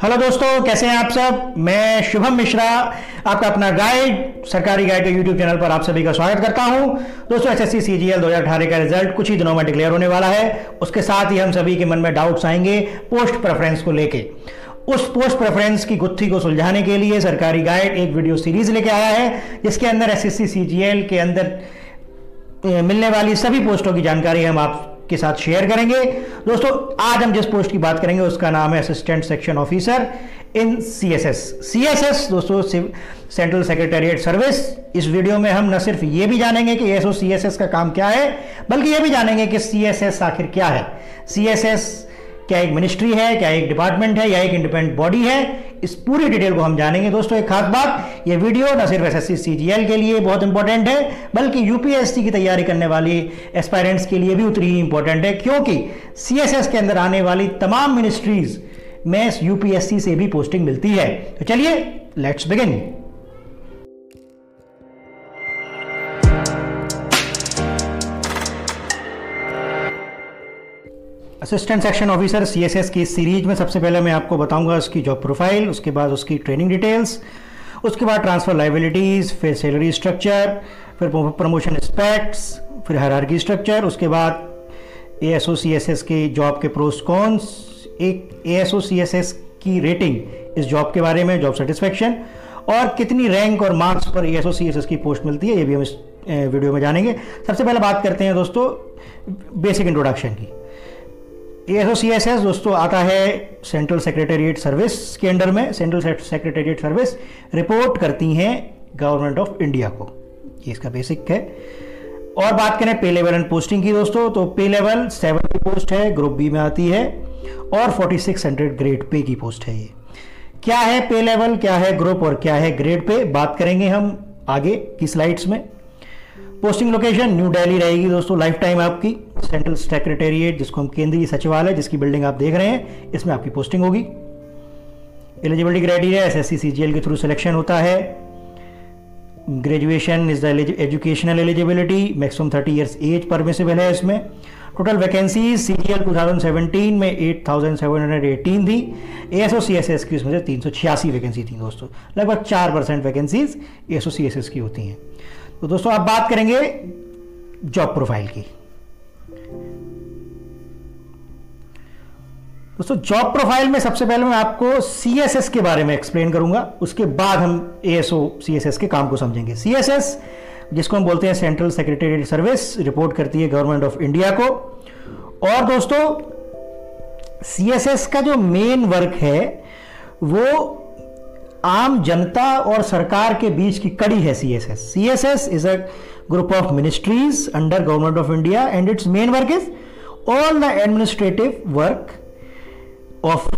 Hello दोस्तों, कैसे हैं आप सब? मैं शुभम मिश्रा, आपका अपना गाइड सरकारी गाइड के यूट्यूब चैनल पर आप सभी का स्वागत करता हूँ। दोस्तों S S C C G L दो हज़ार अठारह का रिज़ल्ट कुछ ही दिनों में डिक्लेयर होने वाला है। उसके साथ ही हम सभी के मन में डाउट्स आएँगे पोस्ट प्रेफरेंस को लेके। उस पोस्ट प्रेफरेंस की गुत्थी को सुलझाने के लिए सरकारी गाइड एक वीडियो सीरीज़ लेके आया है, जिसके अंदर S S C C G L के अंदर मिलने वाली सभी पोस्टों की जानकारी हम आप के साथ शेयर करेंगे। दोस्तों, आज हम जिस पोस्ट की बात करेंगे, उसका नाम है assistant section officer in C S S C S S दोस्तों सेंट्रल सेक्रेटेरिएट सर्विस इस वीडियो में हम न सिर्फ़ ये भी जानेंगे कि एसओ सीएसएस का काम क्या है, बल्कि ये भी जानेंगे कि सीएसएस आखिर क्या है। सीएसएस क्या एक मिनिस्ट्री है, क्या एक डिपार्टमेंट है, या एक इंडिपेंडेंट बॉडी है इस पूरी डिटेल को हम जानेंगे। दोस्तों, एक खास बात, ये वीडियो न सिर्फ़ एस एस के लिए बहुत इंपॉर्टेंट है, बल्कि यूपीएससी की तैयारी करने वाली एस्पायरेंट्स के लिए भी उतनी ही इंपॉर्टेंट है, क्योंकि सीएसएस के अंदर आने वाली तमाम मिनिस्ट्रीज में यूपीएससी से भी पोस्टिंग मिलती है। तो चलिए let's begin assistant section officer CSS की सीरीज़ में सबसे पहले मैं आपको बताऊँगा उसकी जॉब प्रोफ़ाइल उसके बाद उसकी ट्रेनिंग डिटेल्स उसके बाद ट्रांसफ़र लाइबिलिटीज़ फिर सैलरी स्ट्रक्चर फिर प्रमोशन स्पेक्ट्स फिर हरारकी स्ट्रक्चर उसके बाद A S O C S S के जॉब के प्रोस कॉन्स एक A S O C S S की रेटिंग इस जॉब के बारे में जॉब सेटिस्फेक्शन और कितनी रैंक और मार्क्स पर A S O C S S की पोस्ट मिलती है, ये भी हम इस वीडियो में जानेंगे। सबसे पहले बात करते हैं दोस्तों बेसिक इंट्रोडक्शन की। एस सी एस एस दोस्तों, आता है सेंट्रल सेक्रेटेरिएट सर्विस के अंडर में। सेंट्रल सेक्रेटेरिएट सर्विस रिपोर्ट करती हैं गवर्नमेंट ऑफ़ इंडिया को। ये इसका बेसिक है। और बात करें पे लेवल एंड पोस्टिंग की, दोस्तों तो पे लेवल सेवन की पोस्ट है ग्रुप बी में आती है, और forty six hundred grade pay की पोस्ट है ये। क्या है पे लेवल क्या है ग्रुप और क्या है ग्रेड पे बात करेंगे हम आगे की स्लाइड्स में। पोस्टिंग लोकेशन न्यू दिल्ली रहेगी दोस्तों लाइफ टाइम आपकी। सेंट्रल सेक्रेटेरिएट जिसको हम केंद्रीय सचिवालय, जिसकी बिल्डिंग आप देख रहे हैं, इसमें आपकी पोस्टिंग होगी। एलिजिबिलिटी क्राइटेरिया एस एस के थ्रू सिलेक्शन होता है। Graduation is the educational eligibility maximum thirty years age permissible है इसमें। Total vacancy C G L two thousand में eight thousand seven hundred eighteen थी। A S O C S S की उसमें से तीन सौ छियासी वैकेंसी थी दोस्तों। लगभग चार percent vacancies A S O C S S की होती हैं। तो दोस्तों, आप बात करेंगे जॉब प्रोफ़ाइल की। दोस्तों जॉब प्रोफ़ाइल में सबसे पहले मैं आपको सीएसएस के बारे में एक्सप्लेन करूँगा। उसके बाद हम ASO S O C S S के काम को समझेंगे। सी एस एस जिसको हम बोलते हैं सेंट्रल सेक्रेटरी सर्विस रिपोर्ट करती है गवर्नमेंट ऑफ़ इंडिया को। और दोस्तों सी एस एस का जो मेन वर्क है, वो आम जनता और सरकार के बीच की कड़ी है C S S C S S is a group of ministries under government of India and its main work is all the administrative work of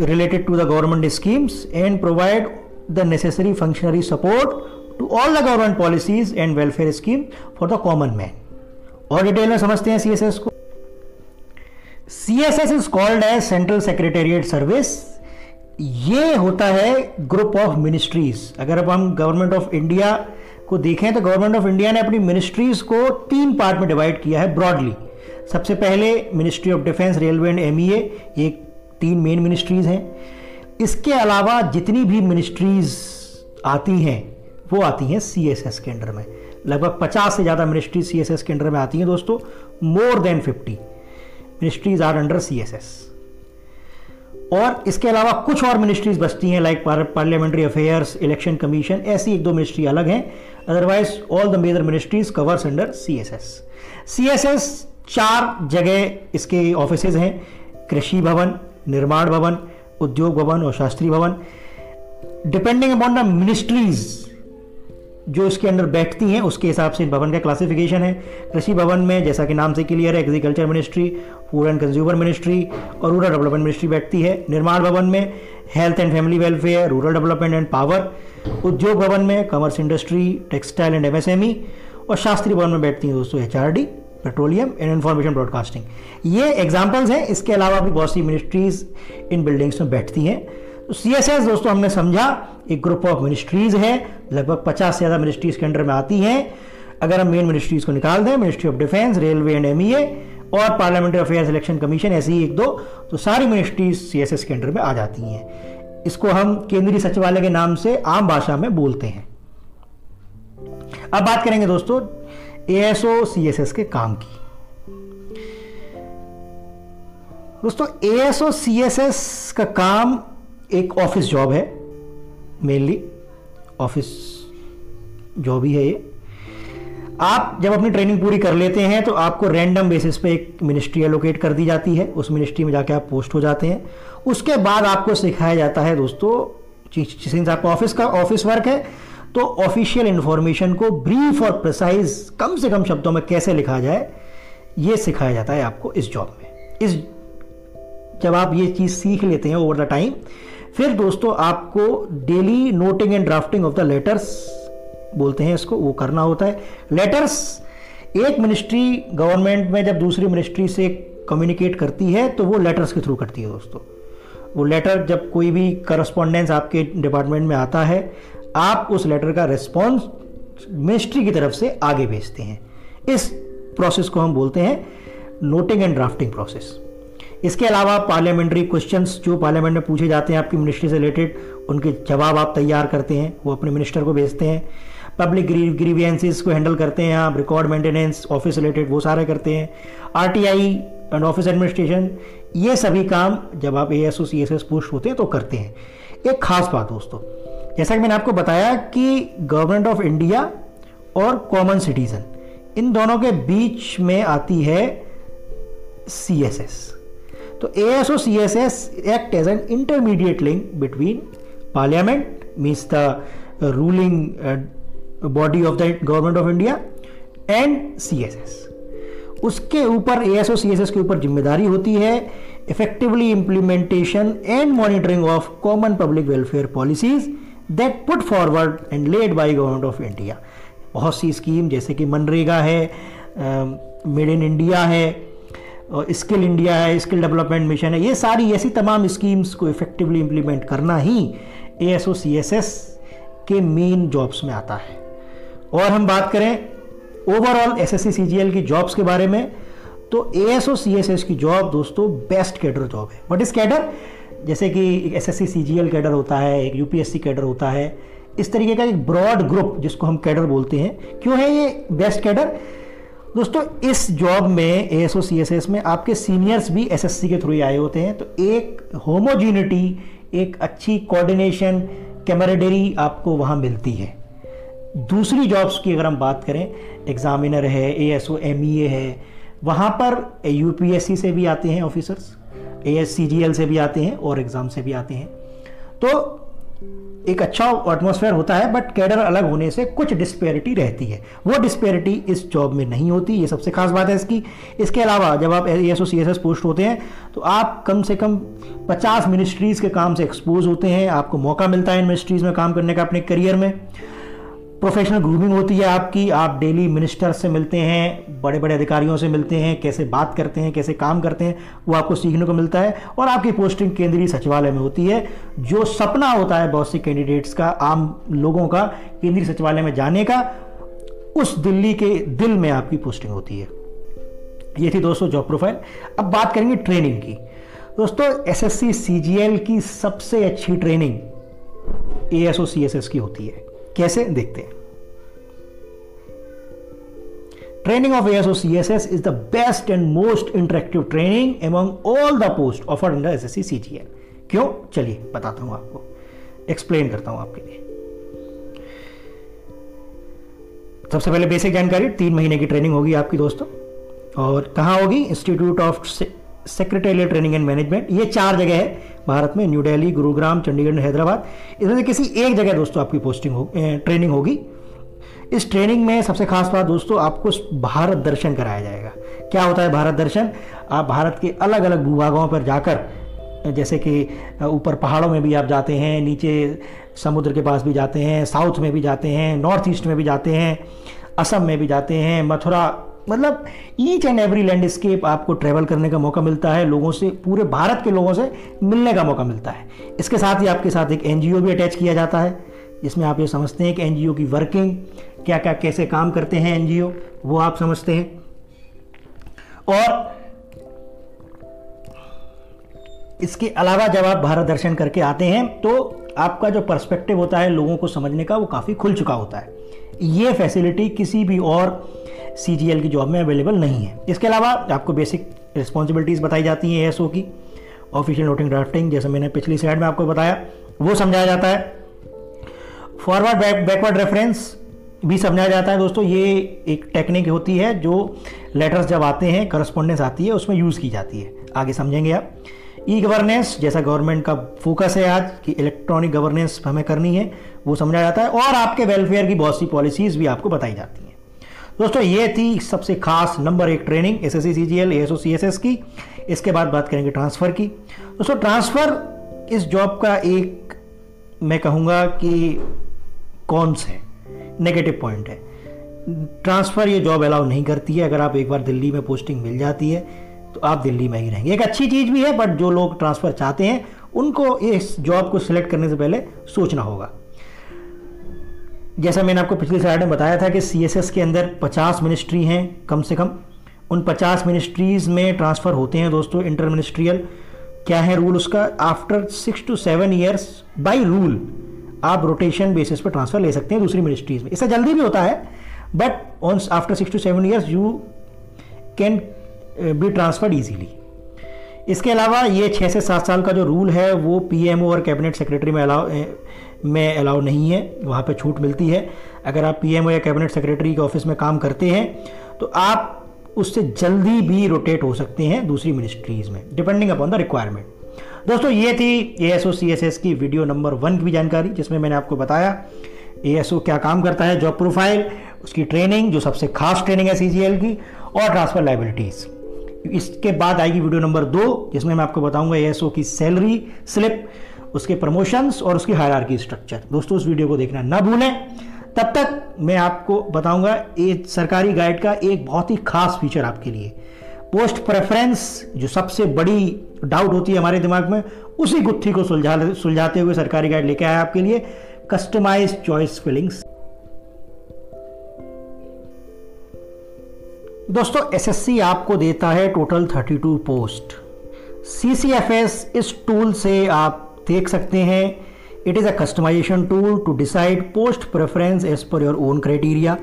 related to the government schemes and provide the necessary functionary support to all the government policies and welfare scheme for the common man और detail में समझते हैं C S S को। C S S is called as central secretariat service ये होता है group of ministries अगर अब हम गवर्नमेंट ऑफ़ इंडिया को देखें तो गवर्नमेंट ऑफ़ इंडिया ने अपनी मिनिस्ट्रीज को तीन पार्ट में डिवाइड किया है ब्रॉडली सबसे पहले ministry of defence railway and MEA एक तीन मेन मिनिस्ट्रीज़ हैं. इसके अलावा जितनी भी मिनिस्ट्रीज़ आती हैं, वो आती हैं सी एस एस के अंडर में. लगभग 50 से ज़्यादा मिनिस्ट्री सी एस एस के अंडर में आती हैं दोस्तों more than 50 ministries are under CSS और इसके अलावा कुछ और मिनिस्ट्रीज बचती हैं like parliamentary affairs election commission ऐसी एक दो मिनिस्ट्री अलग हैं। Otherwise all the major ministries covers under C S S C S S चार जगह इसके ऑफ़िस हैं। कृषि भवन, निर्माण भवन, उद्योग भवन और शास्त्री भवन। डिपेंडिंग अपॉन द मिनिस्ट्रीज जो इसके अंदर बैठती हैं, उसके हिसाब से इन भवन का क्लासिफिकेशन है। कृषि भवन में, जैसा कि नाम से क्लियर है agriculture ministry food and consumer ministry और रूरल डेवलपमेंट मिनिस्ट्री बैठती है। निर्माण भवन में health and family welfare rural development and power Udyog Bhawan में commerce industry textile and MSME और शास्त्री भवन में बैठती हैं दोस्तों HRD petroleum and information broadcasting ये एग्जाम्पल्स हैं। इसके अलावा भी बहुत सी मिनिस्ट्रीज इन बिल्डिंग्स में बैठती हैं। तो सी एस एस दोस्तों, हमने समझा, एक ग्रुप ऑफ़ मिनिस्ट्रीज है, लगभग पचास से ज़्यादा मिनिस्ट्रीज के अंडर में आती हैं। अगर हम मेन मिनिस्ट्रीज को निकाल दें ministry of defence railway and M और पार्लियामेंट्री अफेयर्स इलेक्शन कमीशन ऐसी एक दो तो सारी मिनिस्ट्रीज सी एस एस के अंडर में आ जाती हैं। इसको हम केंद्रीय सचिवालय के नाम से आम भाषा में बोलते हैं। अब बात करेंगे, दोस्तों एएसओ सीएसएस के काम की। दोस्तों एएसओ सीएसएस का काम एक ऑफ़िस जॉब है मेनली ऑफ़िस जॉब ही है ये। आप जब अपनी ट्रेनिंग पूरी कर लेते हैं तो आपको रैंडम बेसिस पे एक मिनिस्ट्री एलोकेट कर दी जाती है। उस मिनिस्ट्री में जाके आप पोस्ट हो जाते हैं। उसके बाद आपको सिखाया जाता है, दोस्तों आपका ऑफ़िस का ऑफ़िस वर्क है तो ऑफिशियल इंफॉर्मेशन को ब्रीफ और प्रिसाइज कम से कम शब्दों में कैसे लिखा जाए, ये सिखाया जाता है आपको इस जॉब में। इस, जब आप ये चीज़ सीख लेते हैं ओवर द टाइम फिर दोस्तों आपको daily noting and drafting of the letters बोलते हैं इसको, वो करना होता है। लेटर्स एक मिनिस्ट्री गवर्नमेंट में जब दूसरी मिनिस्ट्री से कम्युनिकेट करती है तो वो लेटर्स के थ्रू करती है दोस्तों। वो लेटर जब कोई भी करस्पॉन्डेंस आपके डिपार्टमेंट में आता है, आप उस लेटर का रिस्पॉन्स मिनिस्ट्री की तरफ़ से आगे भेजते हैं। इस प्रोसेस को हम बोलते हैं नोटिंग एंड ड्राफ्टिंग प्रोसेस इसके अलावा पार्लियामेंट्री क्वेश्चंस जो पार्लियामेंट में पूछे जाते हैं आपकी मिनिस्ट्री से रिलेटेड उनके जवाब आप तैयार करते हैं, वो अपने मिनिस्टर को भेजते हैं। पब्लिक ग्रीवियंसिस को हैंडल करते हैं आप रिकॉर्ड मेंटेनेंस ऑफ़िस रिलेटेड वो सारे करते हैं। आरटीआई एंड ऑफ़िस एडमिनिस्ट्रेशन ये सभी काम जब आप A S O C S S post होते हैं तो करते हैं। एक खास बात दोस्तों, जैसा कि मैंने आपको बताया कि गवर्नमेंट ऑफ़ इंडिया और कॉमन सिटीजन इन दोनों के बीच में आती है सी एस एस तो S O C S S act as an intermediate link between parliament means the ruling body of the government of India and C S S उसके ऊपर A S O C S S के ऊपर ज़िम्मेदारी होती है effectively implementation and monitoring of common public welfare policies that put forward and led by government of India बहुत सी scheme जैसे कि मनरेगा है मेड इन इंडिया है स्किल इंडिया है, स्किल डेवलपमेंट मिशन है, ये सारी ऐसी तमाम स्कीम्स को इफेक्टिवली इम्प्लीमेंट करना ही A S O C S S के मेन जॉब्स में आता है। और हम बात करें overall S S C C G L की जॉब्स के बारे में तो A S O C S S की जॉब दोस्तों बेस्ट कैडर जॉब है। वट इज़ कैडर जैसे कि एक S S C C G L cadre होता है, एक U P S C cadre होता है। इस तरीके का एक ब्रॉड ग्रुप जिसको हम कैडर बोलते हैं। क्यों है ये बेस्ट कैडर दोस्तों, इस जॉब में A S O C S S में आपके सीनियर्स भी एस एस सी के थ्रू ही आए होते हैं। तो एक होमोजीनिटी एक अच्छी कोऑर्डिनेशन कैमरेडरी आपको वहाँ मिलती है। दूसरी जॉब्स की अगर हम बात करें एग्जामिनर है ए एस ओ एम ई ए है, वहाँ पर यू पी एस सी से भी आते हैं officers A S C G L से भी आते हैं और एग्ज़ाम से भी आते हैं। तो एक अच्छा एटमोसफेयर होता है बट कैडर अलग होने से कुछ डिस्पेरिटी रहती है। वो डिस्पेरिटी इस जॉब में नहीं होती, ये सबसे खास बात है इसकी। इसके अलावा, जब आप S O C S S post होते हैं तो आप कम से कम 50 मिनिस्ट्रीज़ के काम से एक्सपोज होते हैं। आपको मौका मिलता है इन मिनिस्ट्रीज़ में काम करने का अपने करियर में। प्रोफेशनल ग्रूमिंग होती है आपकी, आप डेली मिनिस्टर से मिलते हैं बड़े बड़े अधिकारियों से मिलते हैं, कैसे बात करते हैं, कैसे काम करते हैं, वो आपको सीखने को मिलता है और आपकी पोस्टिंग केंद्रीय सचिवालय में होती है। जो सपना होता है बहुत से कैंडिडेट्स का, आम लोगों का, केंद्रीय सचिवालय में जाने का, उस दिल्ली के दिल में आपकी पोस्टिंग होती है। ये थी दोस्तों जॉब प्रोफ़ाइल अब बात करेंगे ट्रेनिंग की। दोस्तों एसएससी सीजीएल की सबसे अच्छी ट्रेनिंग एएसओ एस की होती है। कैसे देखते हैं? Training of S O C S S is the best and most interactive training among all the post offer under S S C C G L क्यों? चलिए, बताता हूँ आपको। एक्सप्लेन करता हूँ आपके लिए। सबसे पहले बेसिक जानकारी, तीन महीने की ट्रेनिंग होगी आपकी दोस्तों। और कहाँ होगी? Institute of secretarial training and management ये चार जगह है। भारत में, न्यू दिल्ली, गुरुग्राम, चंडीगढ़, हैदराबाद इसमें से किसी एक जगह दोस्तों आपकी पोस्टिंग हो ट्रेनिंग होगी। इस ट्रेनिंग में सबसे खास बात दोस्तों, आपको भारत दर्शन कराया जाएगा। क्या होता है भारत दर्शन? आप भारत के अलग अलग भूभागों पर जाकर, जैसे कि ऊपर पहाड़ों में भी आप जाते हैं, नीचे समुद्र के पास भी जाते हैं, साउथ में भी जाते हैं, नॉर्थ ईस्ट में भी जाते हैं, असम में भी जाते हैं, मथुरा मतलब ईच एंड एवरी लैंडस्केप आपको ट्रैवल करने का मौका मिलता है, लोगों से, पूरे भारत के लोगों से मिलने का मौका मिलता है। इसके साथ ही आपके साथ एक एनजीओ भी अटैच किया जाता है, जिसमें आप ये समझते हैं कि एनजीओ की वर्किंग क्या क्या कैसे काम करते हैं एनजीओ वो आप समझते हैं। और इसके अलावा जब आप भारत दर्शन करके आते हैं तो आपका जो पर्सपेक्टिव होता है लोगों को समझने का, वो काफ़ी खुल चुका होता है। ये फैसिलिटी किसी भी और सी की जॉब में अवेलेबल नहीं है। इसके अलावा आपको बेसिक रिस्पॉन्सिबिलिटीज़ बताई जाती हैं एस की ऑफिशियल नोटिंग ड्राफ्टिंग जैसे मैंने पिछली स्लाइड में आपको बताया, वो समझाया जाता है। फॉरवर्ड बैकवर्ड रेफरेंस भी समझाया जाता है दोस्तों। ये एक टेक्निक होती है जो लेटर्स जब आते हैं करस्पॉन्डेंस आती है, उसमें यूज़ की जाती है। आगे समझेंगे आप। ई गवर्नेंस जैसा गवर्नमेंट का फोकस है आज कि इलेक्ट्रॉनिक गवर्नेंस हमें करनी है, वो समझा जाता है। और आपके वेलफेयर की बहुत सी पॉलिसीज़ भी आपको बताई जाती हैं। दोस्तों, ये थी सबसे खास नंबर एक training S S C C G L S O C S S की। इसके बाद बात करेंगे ट्रांसफ़र की। दोस्तों, ट्रांसफ़र इस जॉब का एक, मैं कहूँगा कि कौन से नेगेटिव पॉइंट है। ट्रांसफ़र ये जॉब अलाउ नहीं करती है। अगर आप एक बार दिल्ली में पोस्टिंग मिल जाती है तो आप दिल्ली में ही रहेंगे। एक अच्छी चीज़ भी है, बट जो लोग ट्रांसफ़र चाहते हैं, उनको इस जॉब को सिलेक्ट करने से पहले सोचना होगा। जैसा मैंने आपको पिछली स्लाइड में बताया था कि सीएसएस के अंदर 50 मिनिस्ट्री हैं, कम से कम। उन 50 मिनिस्ट्रीज़ में ट्रांसफ़र होते हैं दोस्तों इंटर मिनिस्ट्रियल क्या है रूल उसका? After six two seven years by rule आप रोटेशन बेसिस पर ट्रांसफ़र ले सकते हैं दूसरी मिनिस्ट्रीज़ में। इससे जल्दी भी होता है but on after six two seven years you can be transferred easily इसके अलावा ये छः से सात साल का जो रूल है, वो पीएमओ और कैबिनेट सेक्रेटरी में अलाउ में अलाउ नहीं है, वहाँ पर छूट मिलती है। अगर आप पीएमओ या कैबिनेट सेक्रेटरी के ऑफ़िस में काम करते हैं तो आप उससे जल्दी भी रोटेट हो सकते हैं दूसरी मिनिस्ट्रीज़ में डिपेंडिंग अपॉन द रिक्वायरमेंट दोस्तों, ये थी A S O C S S की वीडियो नंबर वन की जानकारी, जिसमें मैंने आपको बताया ए एस ओ क्या काम करता है जॉब प्रोफ़ाइल उसकी ट्रेनिंग जो सबसे खास ट्रेनिंग है सी जी एल की, और ट्रांसफ़र लाइबिलिटीज़ इसके बाद आएगी वीडियो नंबर दो जिसमें मैं आपको बताऊँगा ए एस ओ की सैलरी स्लिप उसके प्रमोशंस और उसकी हायर की स्ट्रक्चर दोस्तों, उस वीडियो को देखना ना भूलें। तब तक मैं आपको बताऊँगा एक सरकारी गाइड का एक बहुत ही खास फीचर आपके लिए। पोस्ट प्रेफरेंस जो सबसे बड़ी डाउट होती है हमारे दिमाग में, उसी गुत्थी को सुलझा सुलझाते हुए सरकारी गाइड लेके आया आपके लिए कस्टमाइज चॉइस फिलिंग्स दोस्तों एसएससी आपको देता है टोटल 32 पोस्ट सीसीएफएस इस टूल से आप देख सकते हैं। It is a customization tool to decide post preference as per your own criteria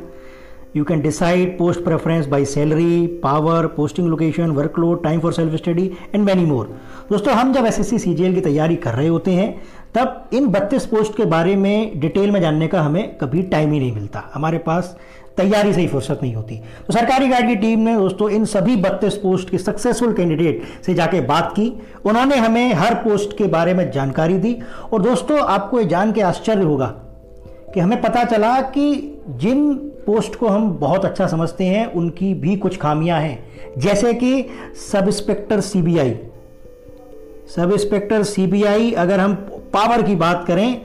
you can decide post preference by salary power posting location workload time for self study and many more दोस्तों, हम जब S S C सी की तैयारी कर रहे होते हैं, तब इन 32 पोस्ट के बारे में डिटेल में जानने का हमें कभी टाइम ही नहीं मिलता। हमारे पास तैयारी से ही फुर्सत नहीं होती। तो सरकारी गार्ड की टीम ने दोस्तों इन सभी बत्तीस पोस्ट के सक्सेसफुल कैंडिडेट से जाके बात की। उन्होंने हमें हर पोस्ट के बारे में जानकारी दी। और दोस्तों, आपको ये जान के आश्चर्य होगा कि हमें पता चला कि जिन पोस्ट को हम बहुत अच्छा समझते हैं, उनकी भी कुछ खामियाँ हैं। जैसे कि sub inspector CBI. Sub inspector CBI, अगर हम पावर की बात करें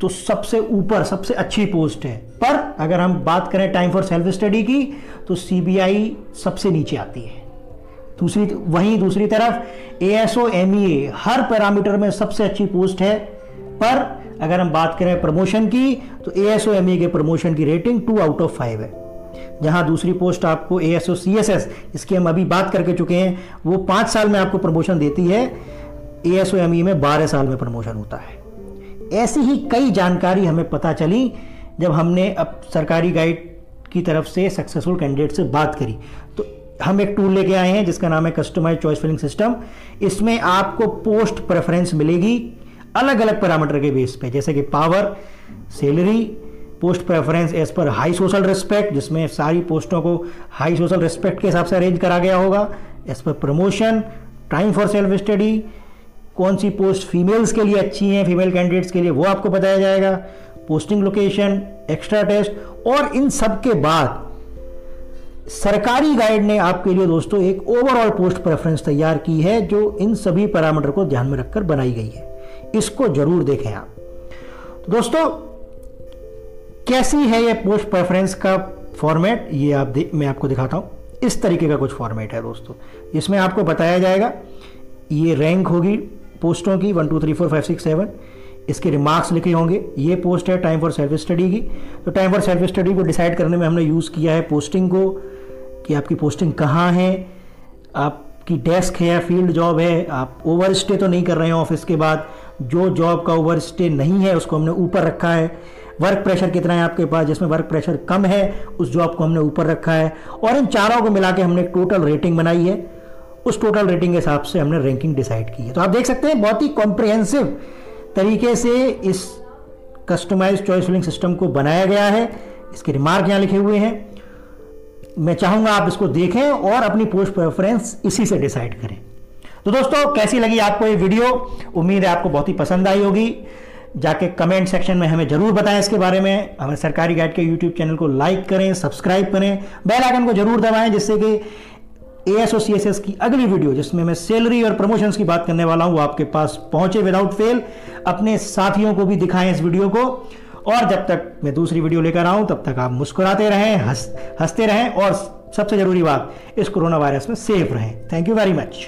तो सबसे ऊपर, सबसे अच्छी पोस्ट है। पर अगर हम बात करें टाइम फॉर सेल्फ स्टडी की तो सीबीआई सबसे नीचे आती है। दूसरी, वहीं दूसरी तरफ़ A S O M E A her parameter में सबसे अच्छी पोस्ट है। पर अगर हम बात करें प्रमोशन की तो ए एस ओ एम ई के प्रमोशन की rating two out of five है। जहाँ दूसरी पोस्ट आपको A S O C S S इसकी हम अभी बात करके चुके हैं, वो पाँच साल में आपको प्रमोशन देती है। ए एस ओ एम ई में बारह साल में प्रमोशन होता है। ऐसी ही कई जानकारी हमें पता चली जब हमने अब सरकारी गाइड की तरफ़ से सक्सेसफुल कैंडिडेट से बात करी तो हम एक टूल लेके आए हैं, जिसका नाम है कस्टमाइज चॉइस फिलिंग सिस्टम इसमें आपको पोस्ट प्रेफरेंस मिलेगी अलग अलग पैरामीटर के बेस पे, जैसे कि power salary post preference as per high social respect जिसमें सारी पोस्टों को हाई सोशल रिस्पेक्ट के हिसाब से अरेंज करा गया होगा as per promotion time for self study कौन सी पोस्ट फीमेल्स के लिए अच्छी हैं फीमेल कैंडिडेट्स के लिए वो आपको बताया जाएगा। पोस्टिंग लोकेशन एक्स्ट्रा टेस्ट और इन सब के बाद सरकारी गाइड ने आपके लिए दोस्तों एक ओवरऑल पोस्ट प्रेफरेंस तैयार की है, जो इन सभी पैरामीटर को ध्यान में रखकर बनाई गई है। इसको ज़रूर देखें आप। तो दोस्तों, कैसी है ये पोस्ट प्रेफरेंस का फॉर्मेट ये आप मैं आपको दिखाता हूँ। इस तरीके का कुछ फॉर्मेट है दोस्तों। इसमें आपको बताया जाएगा, ये रैंक होगी पोस्टों की one two three four five six seven इसके रिमार्क्स लिखे होंगे। ये पोस्ट है टाइम फॉर सेल्फ स्टडी की। तो टाइम फॉर सेल्फ स्टडी को डिसाइड करने में हमने यूज़ किया है पोस्टिंग को, कि आपकी पोस्टिंग कहाँ है, आपकी डेस्क है फ़ील्ड जॉब है, आप ओवर स्टे तो नहीं कर रहे हैं ऑफ़िस के बाद, जो जॉब का ओवर स्टे नहीं है, उसको हमने ऊपर रखा है। वर्क प्रेशर कितना है आपके पास? जिसमें वर्क प्रेशर कम है, उस जॉब को हमने ऊपर रखा है। और इन चारों को मिला के हमने टोटल रेटिंग बनाई है। उस टोटल रेटिंग के हिसाब से हमने रैंकिंग डिसाइड की है। तो आप देख सकते हैं, बहुत ही कॉम्प्रिहेंसिव तरीके से इस कस्टमाइज चॉइस फिलिंग सिस्टम को बनाया गया है। इसके रिमार्क यहाँ लिखे हुए हैं। मैं चाहूँगा आप इसको देखें और अपनी पोस्ट प्रेफरेंस इसी से डिसाइड करें। तो दोस्तों, कैसी लगी आपको ये वीडियो उम्मीद है आपको बहुत ही पसंद आई होगी। जाके कमेंट सेक्शन में हमें ज़रूर बताएँ इसके बारे में। हमें सरकारी गाइड के यूट्यूब चैनल को लाइक करें सब्सक्राइब करें। बेल आइकन को ज़रूर दबाएँ, जिससे कि A S C S S की अगली वीडियो जिसमें मैं सैलरी और प्रमोशंस की बात करने वाला हूँ आपके पास पहुँचे विदाउट फेल अपने साथियों को भी दिखाएँ इस वीडियो को। और जब तक मैं दूसरी वीडियो लेकर आऊँ, तब तक आप मुस्कुराते रहें हँसते हँसते रहें। और सबसे ज़रूरी बात, इस कोरोना वायरस में सेफ़ रहें। Thank you very much